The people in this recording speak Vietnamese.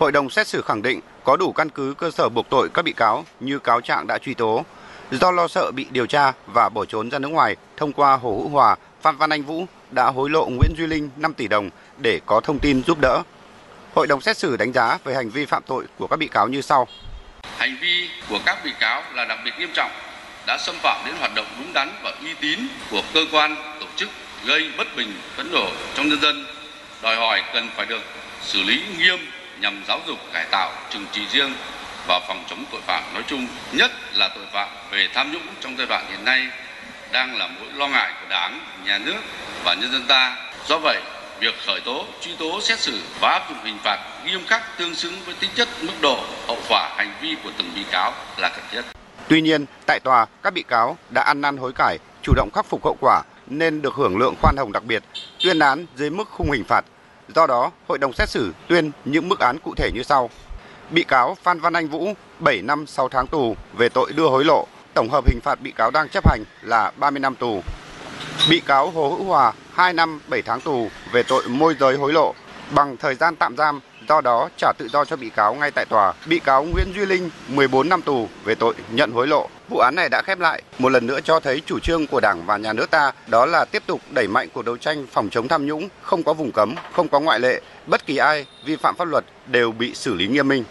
Hội đồng xét xử khẳng định có đủ căn cứ cơ sở buộc tội các bị cáo như cáo trạng đã truy tố. Do lo sợ bị điều tra và bỏ trốn ra nước ngoài, thông qua Hồ Hữu Hòa, Phan Văn Anh Vũ đã hối lộ Nguyễn Duy Linh 5 tỷ đồng để có thông tin giúp đỡ. Hội đồng xét xử đánh giá về hành vi phạm tội của các bị cáo như sau. Hành vi của các bị cáo là đặc biệt nghiêm trọng, đã xâm phạm đến hoạt động đúng đắn và uy tín của cơ quan, tổ chức, gây bất bình, phẫn nộ trong nhân dân, đòi hỏi cần phải được xử lý nghiêm nhằm giáo dục cải tạo trừng trị riêng và phòng chống tội phạm nói chung, nhất là tội phạm về tham nhũng trong giai đoạn hiện nay đang là mối lo ngại của Đảng, Nhà nước và nhân dân ta. Do vậy, việc khởi tố, truy tố, xét xử và áp dụng hình phạt nghiêm khắc tương xứng với tính chất, mức độ, hậu quả hành vi của từng bị cáo là cần thiết. Tuy nhiên, tại tòa, các bị cáo đã ăn năn hối cải, chủ động khắc phục hậu quả nên được hưởng lượng khoan hồng đặc biệt, tuyên án dưới mức khung hình phạt. Do đó, hội đồng xét xử tuyên những mức án cụ thể như sau. Bị cáo Phan Văn Anh Vũ 7 năm 6 tháng tù về tội đưa hối lộ, tổng hợp hình phạt bị cáo đang chấp hành là 30 năm tù. Bị cáo Hồ Hữu Hòa 2 năm 7 tháng tù về tội môi giới hối lộ bằng thời gian tạm giam, do đó trả tự do cho bị cáo ngay tại tòa. Bị cáo Nguyễn Duy Linh 14 năm tù về tội nhận hối lộ. Vụ án này đã khép lại, một lần nữa cho thấy chủ trương của Đảng và nhà nước ta đó là tiếp tục đẩy mạnh cuộc đấu tranh phòng chống tham nhũng, không có vùng cấm, không có ngoại lệ, bất kỳ ai vi phạm pháp luật đều bị xử lý nghiêm minh.